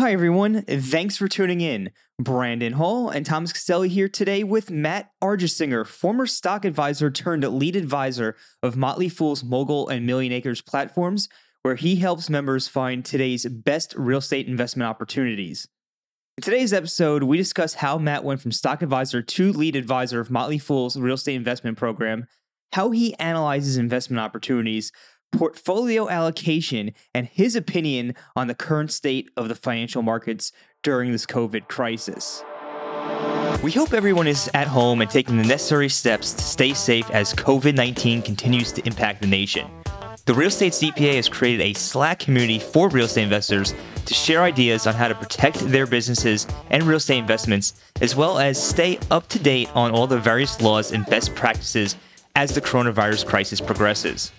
Hi, everyone. Thanks for tuning in. Brandon Hall and Thomas Castelli here today with Matt Argersinger, former stock advisor turned lead advisor of Motley Fool's Mogul and Million Acres platforms, where he helps members find today's best real estate investment opportunities. In today's episode, we discuss how Matt went from stock advisor to lead advisor of Motley Fool's real estate investment program, how he analyzes investment opportunities, portfolio allocation, and his opinion on the current state of the financial markets during this COVID crisis. We hope everyone is at home and taking the necessary steps to stay safe as COVID 19 continues to impact the nation. The Real Estate CPA has created a Slack community for real estate investors to share ideas on how to protect their businesses and real estate investments, as well as stay up to date on all the various laws and best practices as the coronavirus crisis progresses.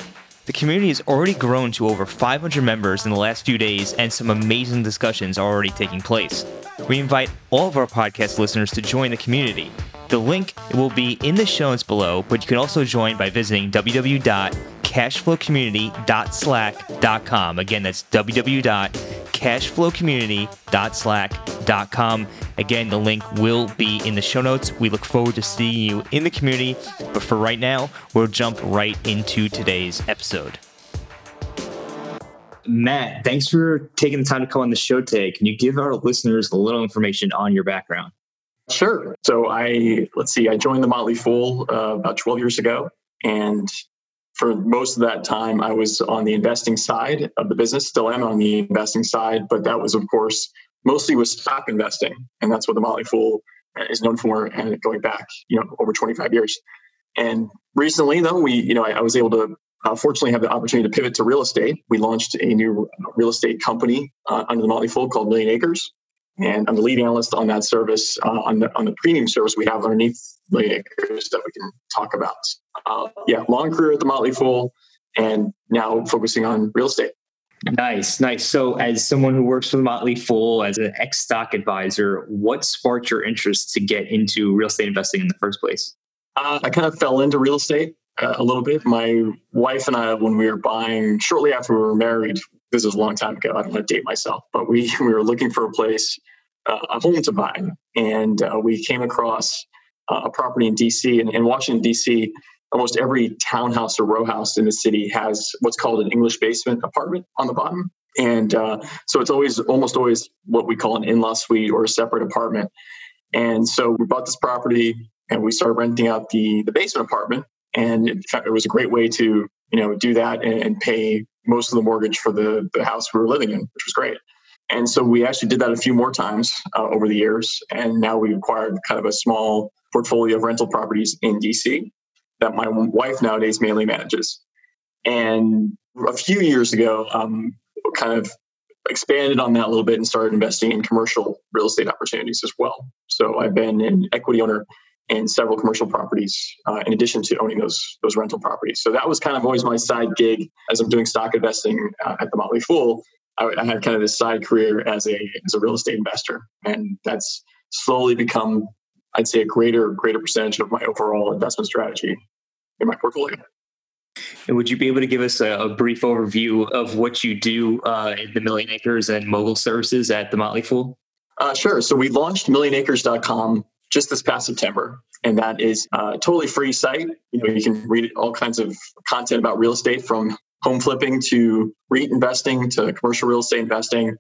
The community has already grown to over 500 members in the last few days, and some amazing discussions are already taking place. We invite all of our podcast listeners to join the community. The link will be in the show notes below, but you can also join by visiting www.cashflowcommunity.slack.com. Again, that's www.cashflowcommunity.slack.com. Again, the link will be in the show notes. We look forward to seeing you in the community, but for right now, we'll jump right into today's episode. Matt, thanks for taking the time to come on the show today. Can you give our listeners a little information on your background? Sure. So I let's see, I joined the Motley Fool uh, about 12 years ago, and for most of that time, I was on the investing side of the business. Still am on the investing side, but that was, of course, mostly with stock investing, and that's what the Motley Fool is known for, and going back, you know, over 25 years. And recently, though, we, you know, I, I was able to uh, fortunately have the opportunity to pivot to real estate. We launched a new real estate company uh, under the Motley Fool called Million Acres, and I'm the lead analyst on that service uh, on the on the premium service we have underneath Million Acres that we can talk about. Uh, yeah, long career at the Motley Fool, and now focusing on real estate. Nice, nice. So, as someone who works for the Motley Fool as an ex stock advisor, what sparked your interest to get into real estate investing in the first place? Uh, I kind of fell into real estate uh, a little bit. My wife and I, when we were buying, shortly after we were married, this was a long time ago. I don't want to date myself, but we we were looking for a place, a home to buy, and uh, we came across uh, a property in DC. And in Washington DC, almost every townhouse or row house in the city has what's called an English basement apartment on the bottom. And uh, so it's always almost always what we call an in-law suite or a separate apartment. And so we bought this property and we started renting out the the basement apartment. And fact, it was a great way to you know do that and, and pay most of the mortgage for the the house we were living in, which was great. And so we actually did that a few more times uh, over the years. And now we've acquired kind of a small portfolio of rental properties in DC that my wife nowadays mainly manages. And a few years ago, um, kind of expanded on that a little bit and started investing in commercial real estate opportunities as well. So I've been an equity owner in several commercial properties uh, in addition to owning those those rental properties. So that was kind of always my side gig as I'm doing stock investing uh, at the Motley Fool. I, I, had kind of this side career as a as a real estate investor, and that's slowly become, I'd say, a greater greater percentage of my overall investment strategy in my portfolio. And would you be able to give us a, a brief overview of what you do uh, in the Million Acres and Mogul services at the Motley Fool? Uh, sure. So we launched millionacres.com just this past September, and that is a totally free site. You know, you can read all kinds of content about real estate from home flipping to REIT investing to commercial real estate investing.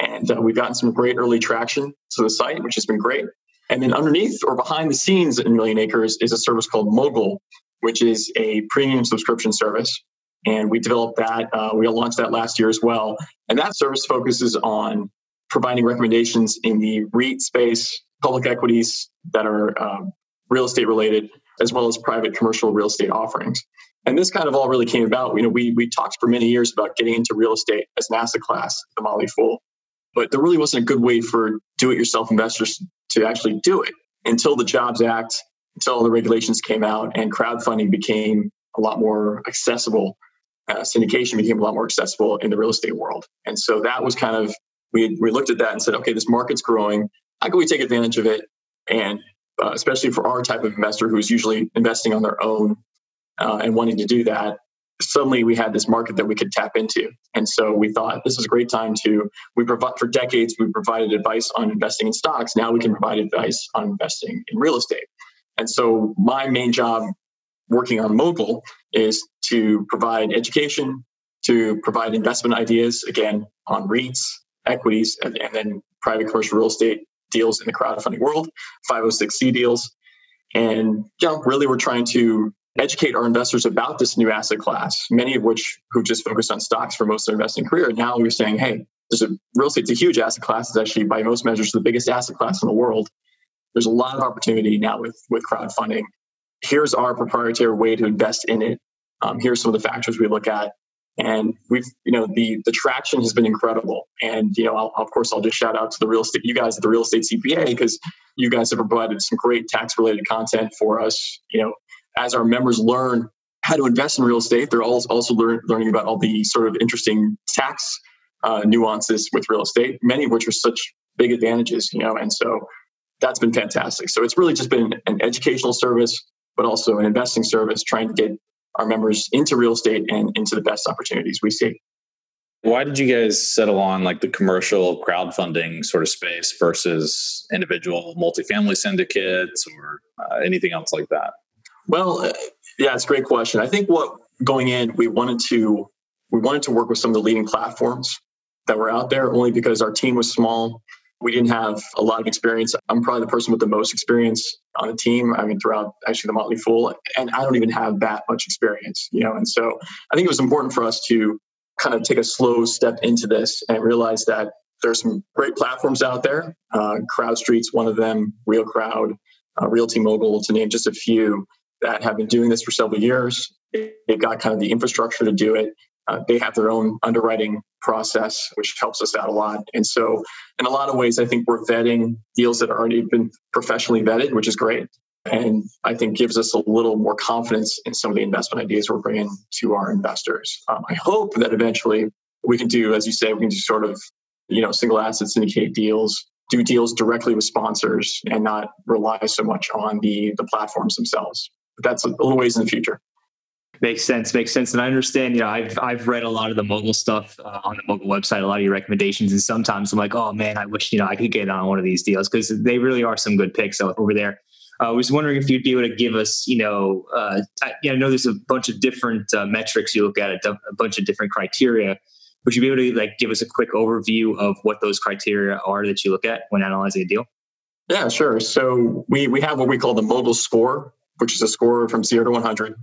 And uh, we've gotten some great early traction to the site, which has been great. And then underneath or behind the scenes in Million Acres is a service called Mogul, which is a premium subscription service. And we developed that. Uh, we launched that last year as well. And that service focuses on providing recommendations in the REIT space, public equities that are um, real estate related, as well as private commercial real estate offerings. And this kind of all really came about. You know, we we talked for many years about getting into real estate as an asset class, the Motley Fool, but there really wasn't a good way for do-it-yourself investors to actually do it until the Jobs Act, until the regulations came out, and crowdfunding became a lot more accessible. Uh, syndication became a lot more accessible in the real estate world, and so that was kind of we we looked at that and said, okay, this market's growing. How can we take advantage of it? And uh, especially for our type of investor who's usually investing on their own uh, and wanting to do that, suddenly we had this market that we could tap into. And so we thought this is a great time to, we provide, for decades, we provided advice on investing in stocks. Now we can provide advice on investing in real estate. And so my main job working on Mogul is to provide education, to provide investment ideas, again, on REITs, equities, and, and then private commercial real estate deals in the crowdfunding world, 506c deals. And know, really we're trying to educate our investors about this new asset class, many of which who just focused on stocks for most of their investing career. Now we're saying, hey, there's a real estate's a huge asset class. It's actually by most measures the biggest asset class in the world. There's a lot of opportunity now with with crowdfunding. Here's our proprietary way to invest in it. Um, here's some of the factors we look at and we've you know the the traction has been incredible and you know I'll, of course i'll just shout out to the real estate you guys at the real estate cpa because you guys have provided some great tax related content for us you know as our members learn how to invest in real estate they're also learn, learning about all the sort of interesting tax uh, nuances with real estate many of which are such big advantages you know and so that's been fantastic so it's really just been an educational service but also an investing service trying to get our members into real estate and into the best opportunities we see. Why did you guys settle on like the commercial crowdfunding sort of space versus individual multifamily syndicates or uh, anything else like that? Well, uh, yeah, it's a great question. I think what going in, we wanted to we wanted to work with some of the leading platforms that were out there only because our team was small we didn't have a lot of experience. I'm probably the person with the most experience on the team. I mean, throughout actually the Motley Fool, and I don't even have that much experience, you know. And so I think it was important for us to kind of take a slow step into this and realize that there's some great platforms out there. Uh, CrowdStreet's one of them, Real Crowd, uh, Realty Mogul, to name just a few that have been doing this for several years. They've got kind of the infrastructure to do it. Uh, they have their own underwriting process, which helps us out a lot. And so, in a lot of ways, I think we're vetting deals that have already been professionally vetted, which is great. And I think gives us a little more confidence in some of the investment ideas we're bringing to our investors. Um, I hope that eventually we can do, as you say, we can do sort of, you know, single asset syndicate deals, do deals directly with sponsors, and not rely so much on the the platforms themselves. But that's a little ways in the future. Makes sense. Makes sense. And I understand, you know, I've I've read a lot of the mogul stuff uh, on the mogul website, a lot of your recommendations, and sometimes I'm like, oh man, I wish you know I could get on one of these deals because they really are some good picks over there. Uh, I was wondering if you'd be able to give us, you know, uh, I, you know, I know there's a bunch of different uh, metrics you look at, a, a bunch of different criteria. Would you be able to like give us a quick overview of what those criteria are that you look at when analyzing a deal? Yeah, sure. So we we have what we call the mogul score, which is a score from zero to 100.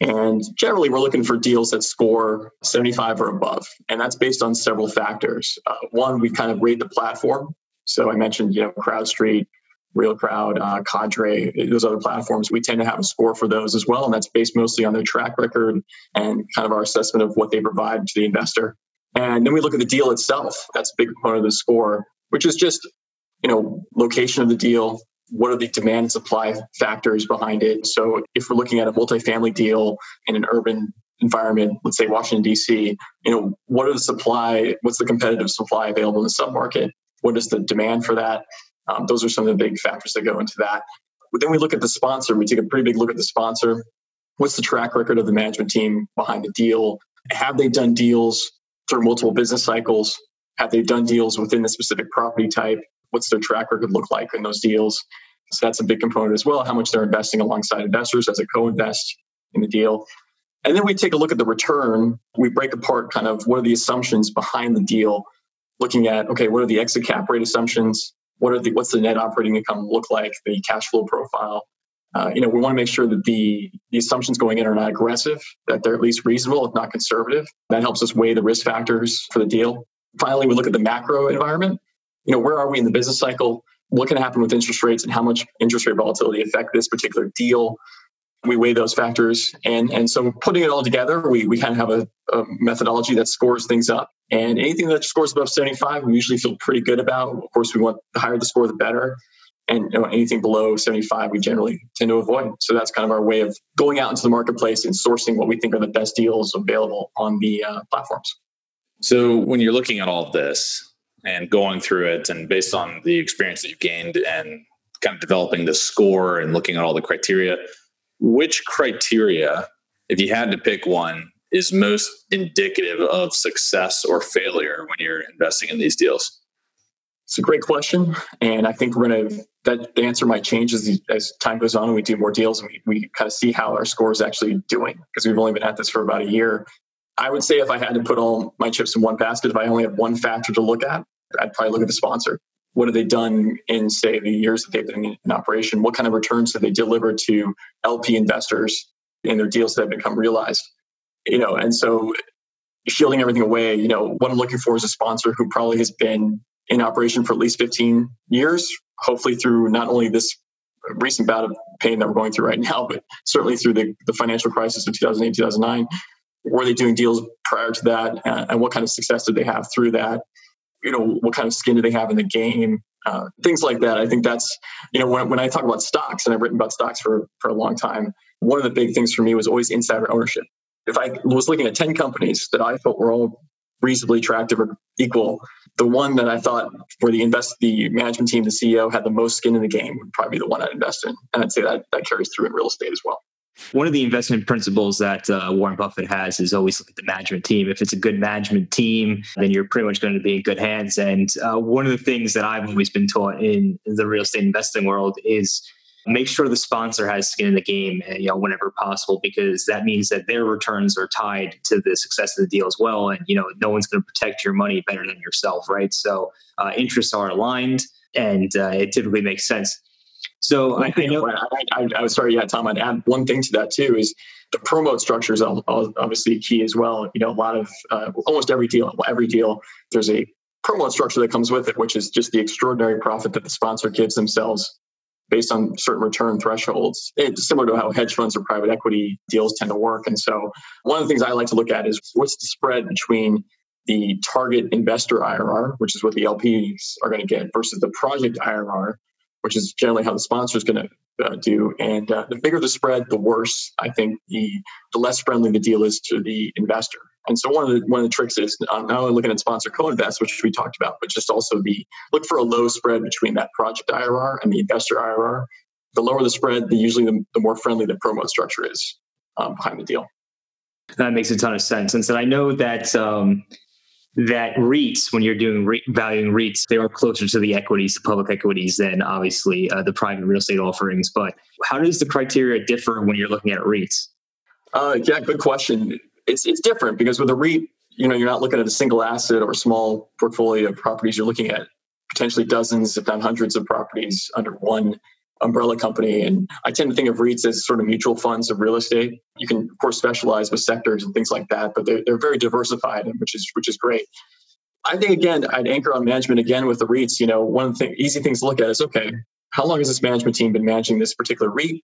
And generally, we're looking for deals that score 75 or above. And that's based on several factors. Uh, one, we kind of rate the platform. So I mentioned, you know, CrowdStreet, Real Crowd, uh, Cadre, those other platforms. We tend to have a score for those as well. And that's based mostly on their track record and kind of our assessment of what they provide to the investor. And then we look at the deal itself. That's a big component of the score, which is just, you know, location of the deal, what are the demand and supply factors behind it? So if we're looking at a multifamily deal in an urban environment, let's say Washington D.C., you know, what are the supply? What's the competitive supply available in the submarket? What is the demand for that? Um, those are some of the big factors that go into that. But then we look at the sponsor. We take a pretty big look at the sponsor. What's the track record of the management team behind the deal? Have they done deals through multiple business cycles? Have they done deals within the specific property type? What's their track record look like in those deals? So that's a big component as well, how much they're investing alongside investors as a co-invest in the deal. And then we take a look at the return. We break apart kind of what are the assumptions behind the deal, looking at, okay, what are the exit cap rate assumptions? What are the what's the net operating income look like, the cash flow profile? Uh, you know, we want to make sure that the the assumptions going in are not aggressive, that they're at least reasonable, if not conservative. That helps us weigh the risk factors for the deal. Finally, we look at the macro environment you know, where are we in the business cycle? What can happen with interest rates and how much interest rate volatility affect this particular deal? we weigh those factors. And and so putting it all together we, we kind of have a, a, methodology that scores things up. And anything that scores above 75 we usually feel pretty good about. Of course we want the higher the score the better. And anything below 75 we generally tend to avoid. So that's kind of our way of going out into the marketplace and sourcing what we think are the best deals available on the uh, platforms. So when you're looking at all of this and going through it and based on the experience that you've gained and kind of developing the score and looking at all the criteria which criteria, if you had to pick one, is most indicative of success or failure when you're investing in these deals? It's a great question, and I think we're going to that the answer might change as, as time goes on and we do more deals and we, we kind of see how our score is actually doing because we've only been at this for about a year. I would say if I had to put all my chips in one basket, if I only had one factor to look at, I'd probably look at the sponsor. What have they done in say the years that they've been in operation? What kind of returns have they delivered to lp investors in their deals that have become realized? You know and so shielding everything away you know what i'm looking for is a sponsor who probably has been in operation for at least 15 years hopefully through not only this recent bout of pain that we're going through right now but certainly through the, the financial crisis of 2008 2009 were they doing deals prior to that? Uh, and what kind of success did they have through that you know what kind of skin do they have in the game? Uh, things like that. I think that's you know when, when i talk about stocks and i've written about stocks for for a long time one of the big things for me was always insider ownership. If i was looking at 10 companies that i thought were all reasonably attractive or equal the one that i thought for the invest the management team the ceo had the most skin in the game would probably be the one i'd invest in. And i'd say that that carries through in real estate as well one of the investment principles that uh, Warren Buffett has is always look at the management team. If it's a good management team, then you're pretty much going to be in good hands. And uh, one of the things that I've always been taught in the real estate investing world is make sure the sponsor has skin in the game uh, you know whenever possible because that means that their returns are tied to the success of the deal as well and you know no one's going to protect your money better than yourself right so uh, interests are aligned and uh, it typically makes sense so I, I know. I, I, I, was sorry, yeah, Tom. I'd add one thing to that too is the promote structure is obviously key as well. You know, a lot of uh, almost every deal, every deal, there's a promote structure that comes with it, which is just the extraordinary profit that the sponsor gives themselves based on certain return thresholds. It's similar to how hedge funds or private equity deals tend to work. And so, one of the things I like to look at is what's the spread between the target investor IRR, which is what the LPs are going to get, versus the project IRR, which is generally how the sponsor is going to uh, do. And uh, the bigger the spread, the worse I think the the less friendly the deal is to the investor. And so one of the one of the tricks is not only looking at sponsor co-invest, which we talked about, but just also the look for a low spread between that project IRR and the investor IRR. The lower the spread, the usually the, the more friendly the promote structure is um, behind the deal. That makes a ton of sense. And so I know that um, that REITs, when you're doing re- valuing REITs, they are closer to the equities, the public equities, than obviously uh, the private real estate offerings. But how does the criteria differ when you're looking at REITs? Uh, yeah, good question. It's it's different because with a REIT, you know, you're not looking at a single asset or a small portfolio of properties. You're looking at potentially dozens, if not hundreds, of properties under one umbrella company. And I tend to think of REITs as sort of mutual funds of real estate. You can, of course, specialize with sectors and things like that, but they're, they're very diversified, which is which is great. I think again, I'd anchor on management again with the REITs. You know, one of the thing, easy things to look at is okay, how long has this management team been managing this particular REIT?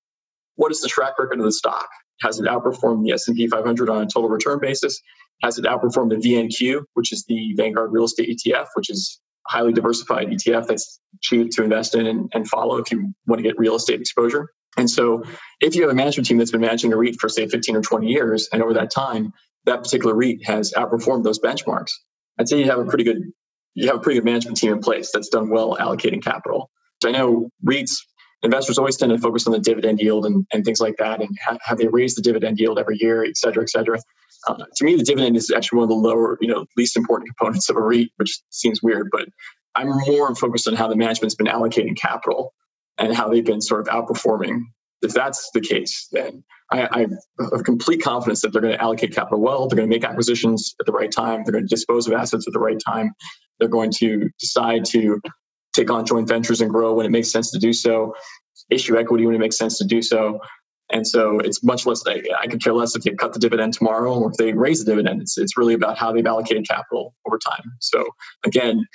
What is the track record of the stock? Has it outperformed the S&P 500 on a total return basis? Has it outperformed the VNQ, which is the Vanguard Real Estate ETF, which is highly diversified ETF that's cheap to invest in and, and follow if you want to get real estate exposure. And so, if you have a management team that's been managing a REIT for, say, 15 or 20 years, and over that time, that particular REIT has outperformed those benchmarks, I'd say you have a pretty good you have a pretty good management team in place that's done well allocating capital. So I know REITs investors always tend to focus on the dividend yield and, and things like that, and have, have they raised the dividend yield every year, et cetera, et cetera. Uh, to me, the dividend is actually one of the lower, you know, least important components of a REIT, which seems weird, but I'm more focused on how the management's been allocating capital and how they've been sort of outperforming. If that's the case, then I, I have complete confidence that they're going to allocate capital well. They're going to make acquisitions at the right time. They're going to dispose of assets at the right time. They're going to decide to take on joint ventures and grow when it makes sense to do so, issue equity when it makes sense to do so. And so it's much less, I could care less if they cut the dividend tomorrow or if they raise the dividend. It's, it's really about how they've allocated capital over time. So again,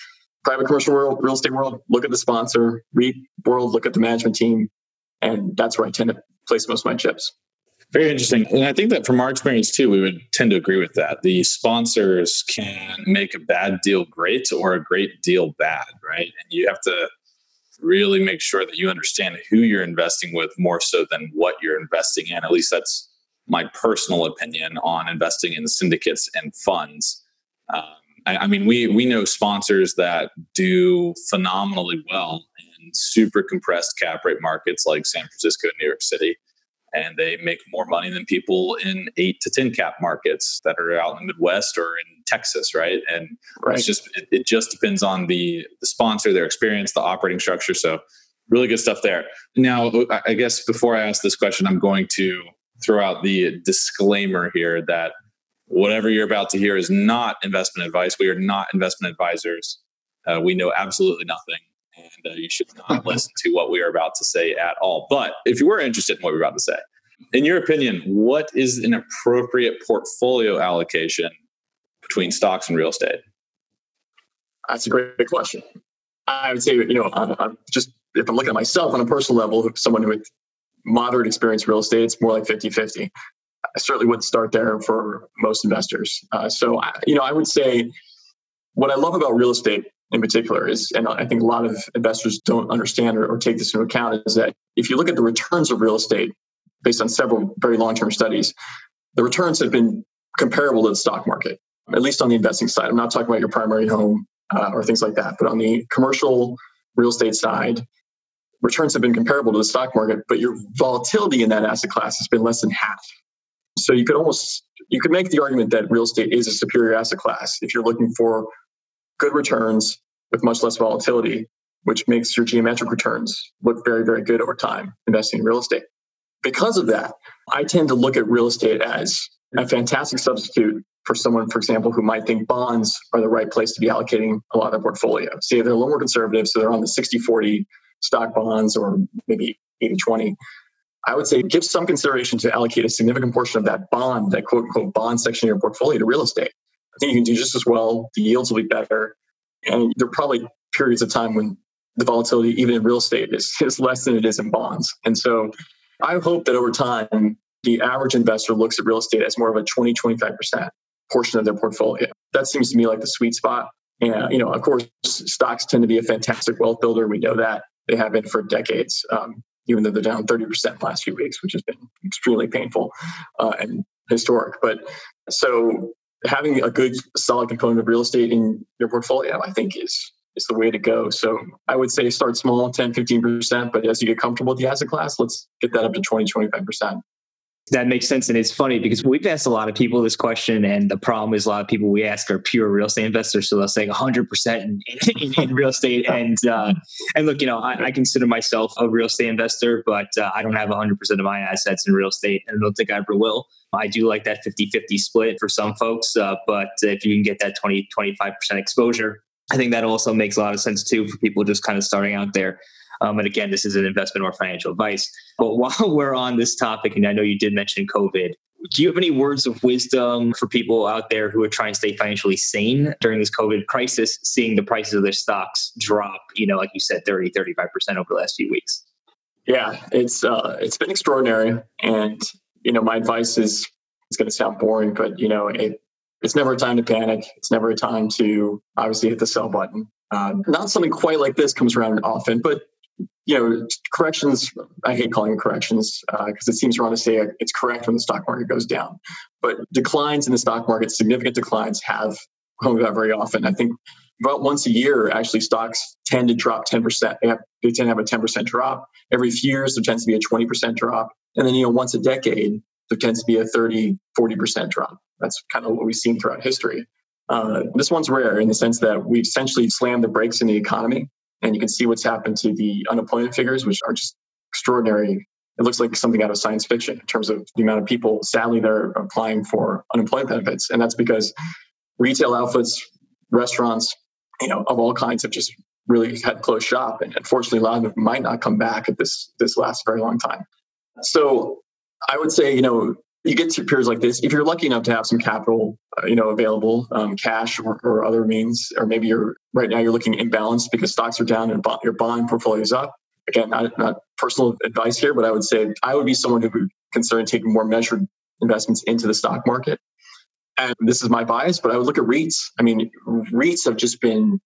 private commercial world, real estate world, look at the sponsor, REIT world, look at the management team. And that's where I tend to place most of my chips. Very interesting. And I think that from our experience too, we would tend to agree with that. The sponsors can make a bad deal great or a great deal bad, right? And you have to really make sure that you understand who you're investing with more so than what you're investing in. At least that's my personal opinion on investing in syndicates and funds. Um, I, I mean, we we know sponsors that do phenomenally well in super compressed cap rate markets like San Francisco and New York City and they make more money than people in eight to 10 cap markets that are out in the Midwest or in Texas, right? And right. it's just, it, it, just depends on the, the sponsor, their experience, the operating structure. So really good stuff there. Now, I guess before I ask this question, I'm going to throw out the disclaimer here that whatever you're about to hear is not investment advice. We are not investment advisors. Uh, we know absolutely nothing and uh, you should not listen to what we are about to say at all. But if you were interested in what we're about to say, in your opinion, what is an appropriate portfolio allocation between stocks and real estate? That's a great question. I would say, you know, I'm, I'm just if I'm looking at myself on a personal level, someone with moderate experience real estate, it's more like 50 50. I certainly wouldn't start there for most investors. Uh, so, I, you know, I would say what I love about real estate in particular is, and I think a lot of investors don't understand or, or take this into account, is that if you look at the returns of real estate based on several very long term studies, the returns have been comparable to the stock market, at least on the investing side. I'm not talking about your primary home uh, or things like that, but on the commercial real estate side, returns have been comparable to the stock market, but your volatility in that asset class has been less than half. So you could almost you could make the argument that real estate is a superior asset class if you're looking for good returns with much less volatility, which makes your geometric returns look very, very good over time investing in real estate. Because of that, I tend to look at real estate as a fantastic substitute for someone, for example, who might think bonds are the right place to be allocating a lot of their portfolio. Say they're a little more conservative, so they're on the 60 40 stock bonds or maybe 80 20. I would say give some consideration to allocate a significant portion of that bond, that quote unquote bond section of your portfolio to real estate. I think you can do just as well. The yields will be better. And there are probably periods of time when the volatility, even in real estate, is, is less than it is in bonds. And so I hope that over time, the average investor looks at real estate as more of a 20, 25% portion of their portfolio. That seems to me like the sweet spot. And, you know, of course, stocks tend to be a fantastic wealth builder. We know that they have been for decades, um, even though they're down 30% the last few weeks, which has been extremely painful uh, and historic. But so having a good solid component of real estate in your portfolio, I think is is the way to go. So I would say start small, 10, 15%, but as you get comfortable with the asset class, let's get that up to 20, 25%. That makes sense. And it's funny because we've asked a lot of people this question. And the problem is a lot of people we ask are pure real estate investors. So they'll say 100% in, in, in real estate. And, uh, and look, you know, I, I, consider myself a real estate investor, but uh, I don't have 100% of my assets in real estate and I don't think I ever will. I do like that 50 50 split for some folks. Uh, but if you can get that 20, 25% exposure, I think that also makes a lot of sense too for people just kind of starting out there. Um, and again, this is an investment or financial advice. But while we're on this topic, and I know you did mention COVID, do you have any words of wisdom for people out there who are trying to stay financially sane during this COVID crisis, seeing the prices of their stocks drop, you know, like you said, 30, 35% over the last few weeks? Yeah, it's uh, it's been extraordinary. And, you know, my advice is it's going to sound boring, but, you know, it, it's never a time to panic. It's never a time to obviously hit the sell button. Uh, not something quite like this comes around often, but you know, corrections, I hate calling corrections because uh, it seems wrong to say it's correct when the stock market goes down. But declines in the stock market, significant declines, have come about very often. I think about once a year, actually, stocks tend to drop 10%. They, have, they tend to have a 10% drop. Every few years, there tends to be a 20% drop. And then, you know, once a decade, there tends to be a 30, 40% drop. That's kind of what we've seen throughout history. Uh, this one's rare in the sense that we've essentially slammed the brakes in the economy and you can see what's happened to the unemployment figures, which are just extraordinary. It looks like something out of science fiction in terms of the amount of people, sadly, they're applying for unemployment benefits. And that's because retail outfits, restaurants, you know, of all kinds have just really had closed shop. And unfortunately, a lot of them might not come back at this this last very long time. So I would say, you know, you get to peers like this if you're lucky enough to have some capital uh, you know available um, cash or, or, other means or maybe you're right now you're looking imbalanced because stocks are down and bond, your bond portfolio is up again not, not personal advice here but i would say i would be someone who would consider taking more measured investments into the stock market. And this is my bias, but I would look at REITs. I mean, REITs have just been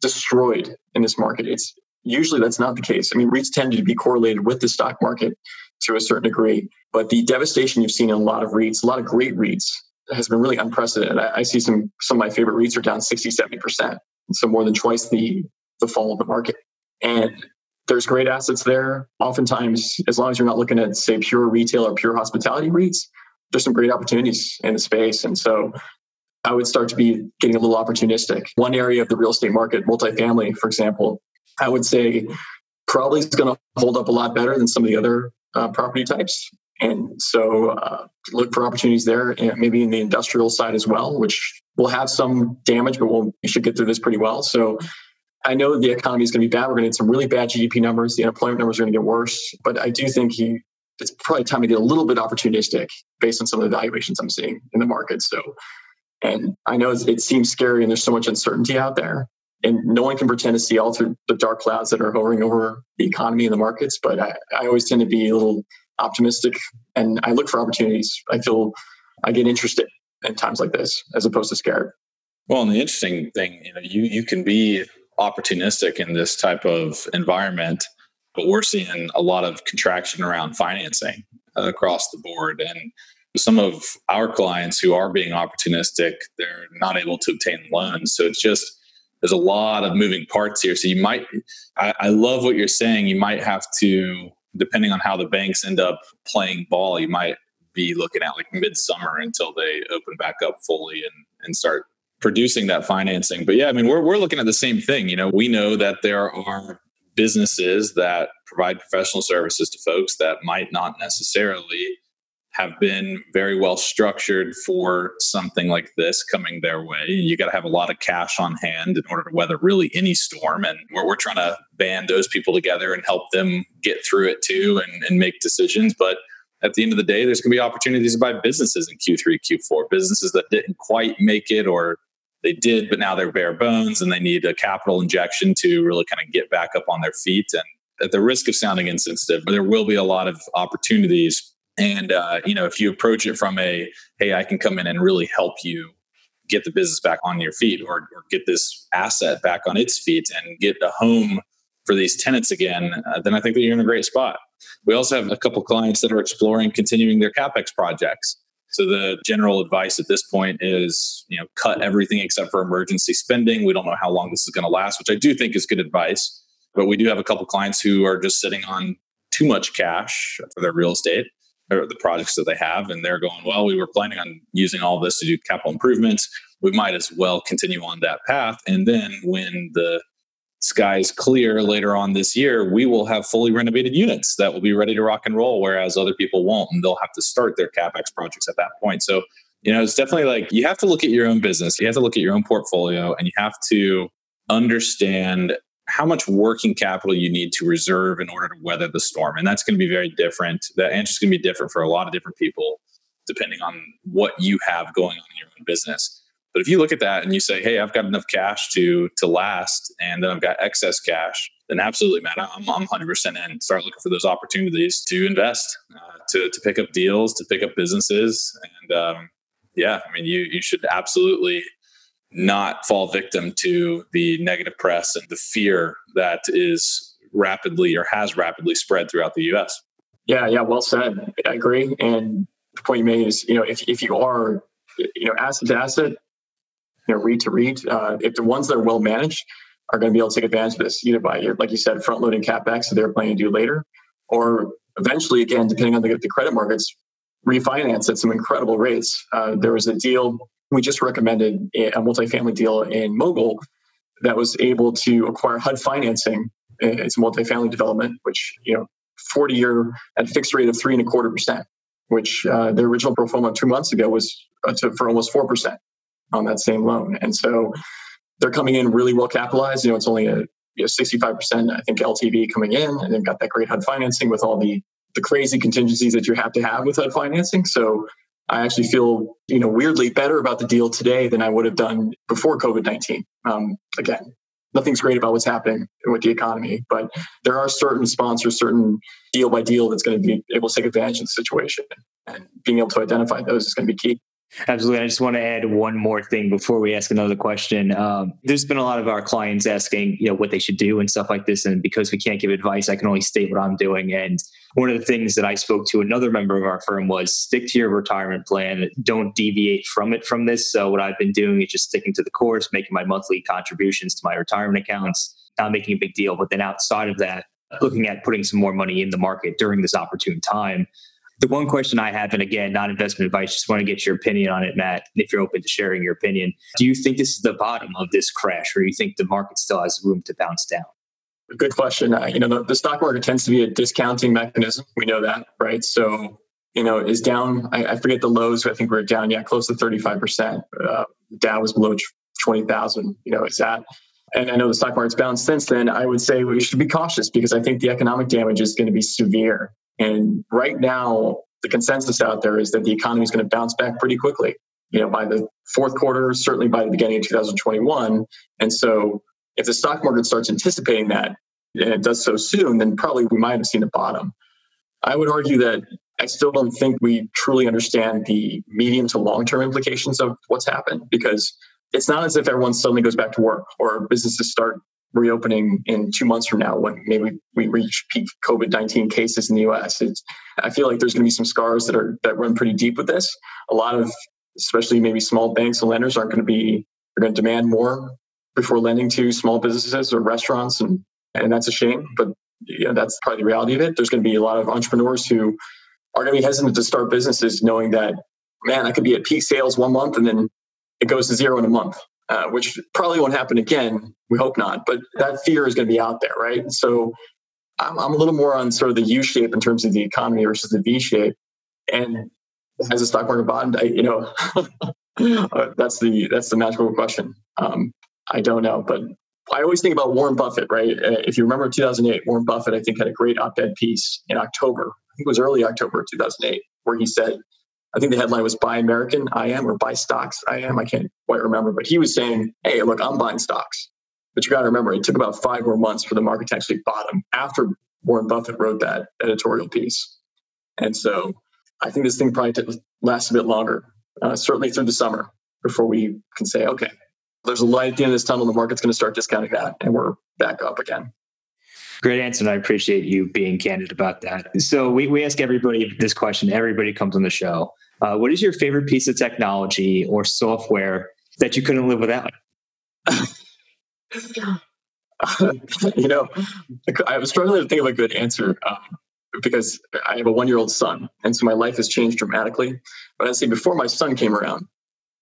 destroyed in this market. It's usually that's not the case. I mean, REITs tend to be correlated with the stock market to a certain degree, but the devastation you've seen in a lot of REITs, a lot of great REITs, has been really unprecedented. I, I see some some of my favorite REITs are down 60, 70%. So more than twice the the fall of the market. And there's great assets there. Oftentimes, as long as you're not looking at, say, pure retail or pure hospitality REITs, there's some great opportunities in the space. And so I would start to be getting a little opportunistic. One area of the real estate market, multifamily, for example, I would say probably is going to hold up a lot better than some of the other uh, property types. And so uh, look for opportunities there, and maybe in the industrial side as well, which will have some damage, but we'll, we should get through this pretty well. So I know the economy is going to be bad. We're going to get some really bad GDP numbers. The unemployment numbers are going to get worse. But I do think he, it's probably time to get a little bit opportunistic based on some of the valuations I'm seeing in the market. So, and I know it seems scary and there's so much uncertainty out there. And no one can pretend to see all through the dark clouds that are hovering over the economy and the markets. But I, I always tend to be a little optimistic and I look for opportunities. I feel I get interested in times like this as opposed to scared. Well, and the interesting thing, you know, you you can be opportunistic in this type of environment, but we're seeing a lot of contraction around financing across the board. And some of our clients who are being opportunistic, they're not able to obtain loans. So it's just, there's a lot of moving parts here. So you might, I, I love what you're saying. You might have to, depending on how the banks end up playing ball, you might be looking at like midsummer until they open back up fully and, and start producing that financing. But yeah, I mean, we're, we're looking at the same thing. You know, we know that there are businesses that provide professional services to folks that might not necessarily have been very well structured for something like this coming their way. You got to have a lot of cash on hand in order to weather really any storm. And we're, we're trying to band those people together and help them get through it too and, and make decisions. But at the end of the day, there's going to be opportunities to buy businesses in Q3, Q4, businesses that didn't quite make it or they did, but now they're bare bones and they need a capital injection to really kind of get back up on their feet. And at the risk of sounding insensitive, but there will be a lot of opportunities. And uh, you know, if you approach it from a hey, I can come in and really help you get the business back on your feet, or, or get this asset back on its feet, and get a home for these tenants again, uh, then I think that you're in a great spot. We also have a couple clients that are exploring continuing their capex projects. So the general advice at this point is, you know, cut everything except for emergency spending. We don't know how long this is going to last, which I do think is good advice. But we do have a couple clients who are just sitting on too much cash for their real estate or the projects that they have, and they're going, well, we were planning on using all this to do capital improvements. We might as well continue on that path. And then when the skies clear later on this year, we will have fully renovated units that will be ready to rock and roll, whereas other people won't, and they'll have to start their capex projects at that point. So, you know, it's definitely like you have to look at your own business, you have to look at your own portfolio, and you have to understand how much working capital you need to reserve in order to weather the storm. And that's going to be very different. That answer is going to be different for a lot of different people, depending on what you have going on in your own business. But if you look at that and you say, "Hey, I've got enough cash to to last, and then I've got excess cash," then absolutely, Matt, I'm, I'm 100% in. Start looking for those opportunities to invest, uh, to to pick up deals, to pick up businesses, and um, yeah, I mean, you you should absolutely not fall victim to the negative press and the fear that is rapidly or has rapidly spread throughout the U.S. Yeah, yeah, well said. I agree. And the point you made is, you know, if if you are, you know, asset to asset, you know, REIT to REIT, uh, if the ones that are well managed are going to be able to take advantage of this, either by, like you said, front loading capex that they're planning to do later, or eventually, again, depending on the, the credit markets, refinance at some incredible rates. Uh, there was a deal we just recommended, a multifamily deal in Mogul that was able to acquire HUD financing. It's a multifamily development, which you know, 40 year at a fixed rate of three and a quarter percent, which uh, the original pro forma two months ago was uh, to, for almost four percent on that same loan. And so they're coming in really well capitalized. You know, it's only a you know, 65%, I think, LTV coming in, and they've got that great HUD financing with all the the crazy contingencies that you have to have with HUD financing. So I actually feel, you know, weirdly better about the deal today than I would have done before COVID 19. Um, again, nothing's great about what's happening with the economy, but there are certain sponsors, certain deal by deal that's going to be able to take advantage of the situation. And being able to identify those is going to be key. Absolutely. I just want to add one more thing before we ask another question. Um, there's been a lot of our clients asking, you know, what they should do and stuff like this. And because we can't give advice, I can only state what I'm doing. And one of the things that I spoke to another member of our firm was stick to your retirement plan. Don't deviate from it from this. So what I've been doing is just sticking to the course, making my monthly contributions to my retirement accounts, not making a big deal. But then outside of that, looking at putting some more money in the market during this opportune time the one question I have, and again, not investment advice, just want to get your opinion on it, Matt, if you're open to sharing your opinion. Do you think this is the bottom of this crash, or do you think the market still has room to bounce down? Good question. Uh, you know, the, the, stock market tends to be a discounting mechanism. We know that, right? So, you know, is down. I, I forget the lows. I think we're down, yeah, close to 35%. Uh, Dow was below 20,000. You know, is that and I know the stock market's bounced since then, I would say we should be cautious because I think the economic damage is going to be severe. And right now, the consensus out there is that the economy is going to bounce back pretty quickly. You know, by the fourth quarter, certainly by the beginning of 2021. And so, if the stock market starts anticipating that and it does so soon, then probably we might have seen the bottom. I would argue that I still don't think we truly understand the medium to long term implications of what's happened because it's not as if everyone suddenly goes back to work or businesses start reopening in two months from now when maybe we reach peak COVID nineteen cases in the U.S. It's, I feel like there's going to be some scars that are that run pretty deep with this. A lot of, especially maybe small banks and lenders, aren't going to be they're going to demand more before lending to small businesses or restaurants, and and that's a shame. But know, that's probably the reality of it. There's going to be a lot of entrepreneurs who are going to be hesitant to start businesses, knowing that man, I could be at peak sales one month and then it goes to zero in a month. Uh, which probably won't happen again. We hope not, but that fear is going to be out there, right? So I'm, I'm a little more on sort of the U shape in terms of the economy versus the V shape. And as a stock market bond, I, you know, uh, that's the that's the magical question. Um, I don't know, but I always think about Warren Buffett, right? Uh, if you remember 2008, Warren Buffett, I think, had a great op-ed piece in October. I think it was early October 2008, where he said, I think the headline was Buy American I am or Buy Stocks I am. I can't quite remember, but he was saying, Hey, look, I'm buying stocks. But you got to remember, it took about five more months for the market to actually bottom after Warren Buffett wrote that editorial piece. And so I think this thing probably lasts a bit longer, uh, certainly through the summer before we can say, okay, there's a light at the end of this tunnel. The market's going to start discounting that and we're back up again. Great answer. And I appreciate you being candid about that. So we, we ask everybody this question. Everybody comes on the show. Uh, what is your favorite piece of technology or software that you couldn't live without? you know, I was struggling to think of a good answer um, because I have a one year old son. And so my life has changed dramatically. But I'd say before my son came around,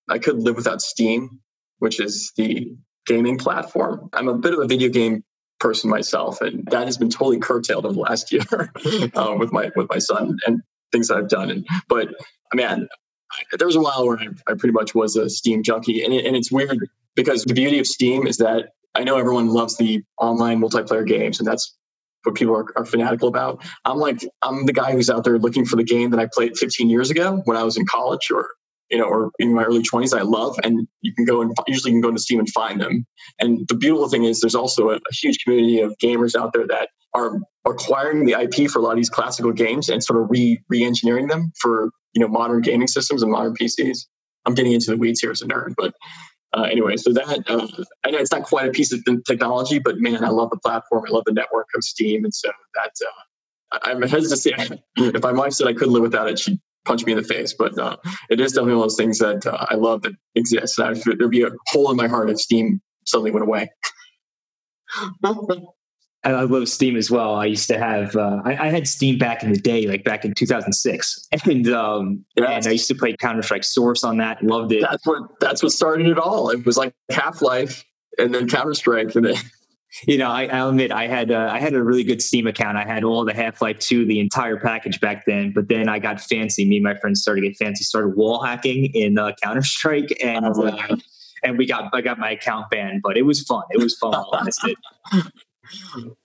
I couldn't live without Steam, which is the gaming platform. I'm a bit of a video game person myself, and that has been totally curtailed over the last year uh, with my with my son and things I've done. And but man, there was a while where I, I pretty much was a Steam junkie, and, it, and it's weird because the beauty of Steam is that I know everyone loves the online multiplayer games, and that's what people are, are, fanatical about. I'm like, I'm the guy who's out there looking for the game that I played 15 years ago when I was in college or you know, or in my early 20s, I love, and you can go and usually you can go to Steam and find them. And the beautiful thing is, there's also a, a huge community of gamers out there that are acquiring the IP for a lot of these classical games and sort of re re-engineering them for you know modern gaming systems and modern PCs. I'm getting into the weeds here as a nerd, but uh, anyway, so that uh, I know it's not quite a piece of technology, but man, I love the platform. I love the network of Steam, and so that uh, I'm hesitant to say if my wife said I couldn't live without it, she'd punch me in the face. But uh, it is definitely one of those things that uh, I love that exists. And there'd be a hole in my heart if Steam suddenly went away. I love Steam as well. I used to have uh, I, I, had Steam back in the day, like back in 2006, and um, and I used to play Counter Strike Source on that. Loved it. That's what that's what started it all. It was like Half Life, and then Counter Strike, and then. You know, I, will admit I had uh, I had a really good Steam account. I had all the Half Life Two, the entire package back then. But then I got fancy. Me and my friends started to get fancy. Started wall hacking in uh, Counter Strike, and oh, uh, and we got I got my account banned. But it was fun. It was fun.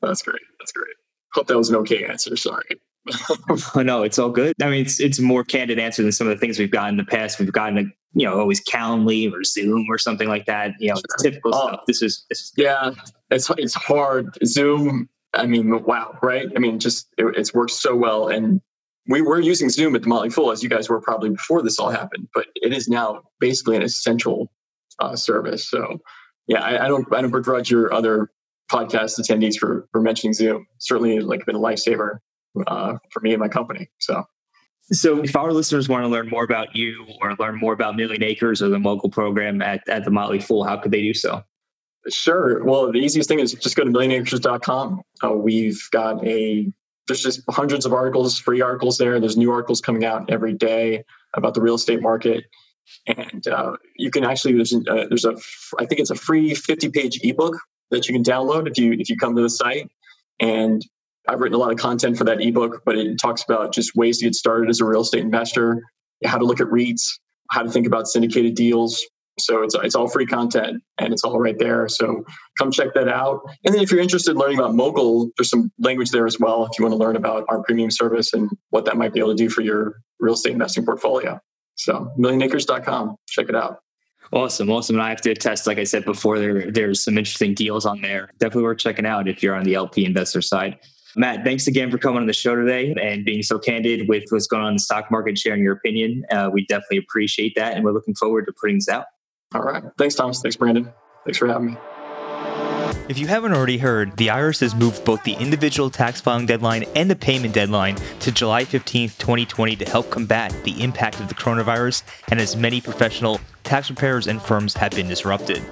That's great. That's great. Hope that was an okay answer. Sorry. no, it's all good. I mean, it's it's a more candid answer than some of the things we've gotten in the past. We've gotten a you know always Calendly or Zoom or something like that. You know, typical oh, stuff. This is this is yeah. It's it's hard. Zoom. I mean, wow, right? I mean, just it, it's worked so well, and we were using Zoom at the Motley Fool as you guys were probably before this all happened, but it is now basically an essential uh, service. So yeah, I, I, don't I don't begrudge your other podcast attendees for for mentioning Zoom. Certainly, like been a lifesaver uh, for me and my company. So. So, if our listeners want to learn more about you or learn more about Millionacres or the Mogul program at, at the Motley Fool, how could they do so? Sure. Well, the easiest thing is just go to millionacres.com. Uh, we've got a, there's just hundreds of articles, free articles there. There's new articles coming out every day about the real estate market. And uh, you can actually, there's, uh, there's a, I think it's a free 50 page ebook that you can download if you, if you come to the site. And I've written a lot of content for that ebook, but it talks about just ways to get started as a real estate investor, how to look at REITs, how to think about syndicated deals. So it's it's all free content and it's all right there. So come check that out. And then if you're interested in learning about Mogul, there's some language there as well if you want to learn about our premium service and what that might be able to do for your real estate investing portfolio. So millionacres.com, check it out. Awesome, awesome. And I have to attest, like I said before, there there's some interesting deals on there. Definitely worth checking out if you're on the LP investor side. Matt, thanks again for coming on the show today and being so candid with what's going on in the stock market, sharing your opinion. Uh, we definitely appreciate that, and we're looking forward to putting this out. All right. Thanks, Thomas. Thanks, Brandon. Thanks for having me. If you haven't already heard, the IRS has moved both the individual tax filing deadline and the payment deadline to July 15th, 2020 to help combat the impact of the coronavirus and as many professional tax preparers and firms have been disrupted.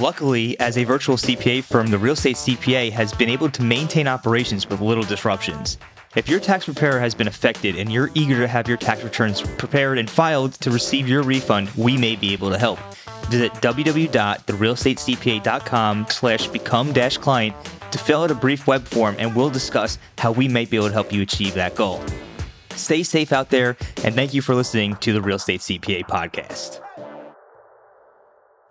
Luckily, as a virtual CPA firm, the Real Estate CPA has been able to maintain operations with little disruptions. If your tax preparer has been affected and you're eager to have your tax returns prepared and filed to receive your refund, we may be able to help. Visit www.therealestatecpa.com slash become dash client to fill out a brief web form and we'll discuss how we might be able to help you achieve that goal. Stay safe out there and thank you for listening to the Real Estate CPA podcast.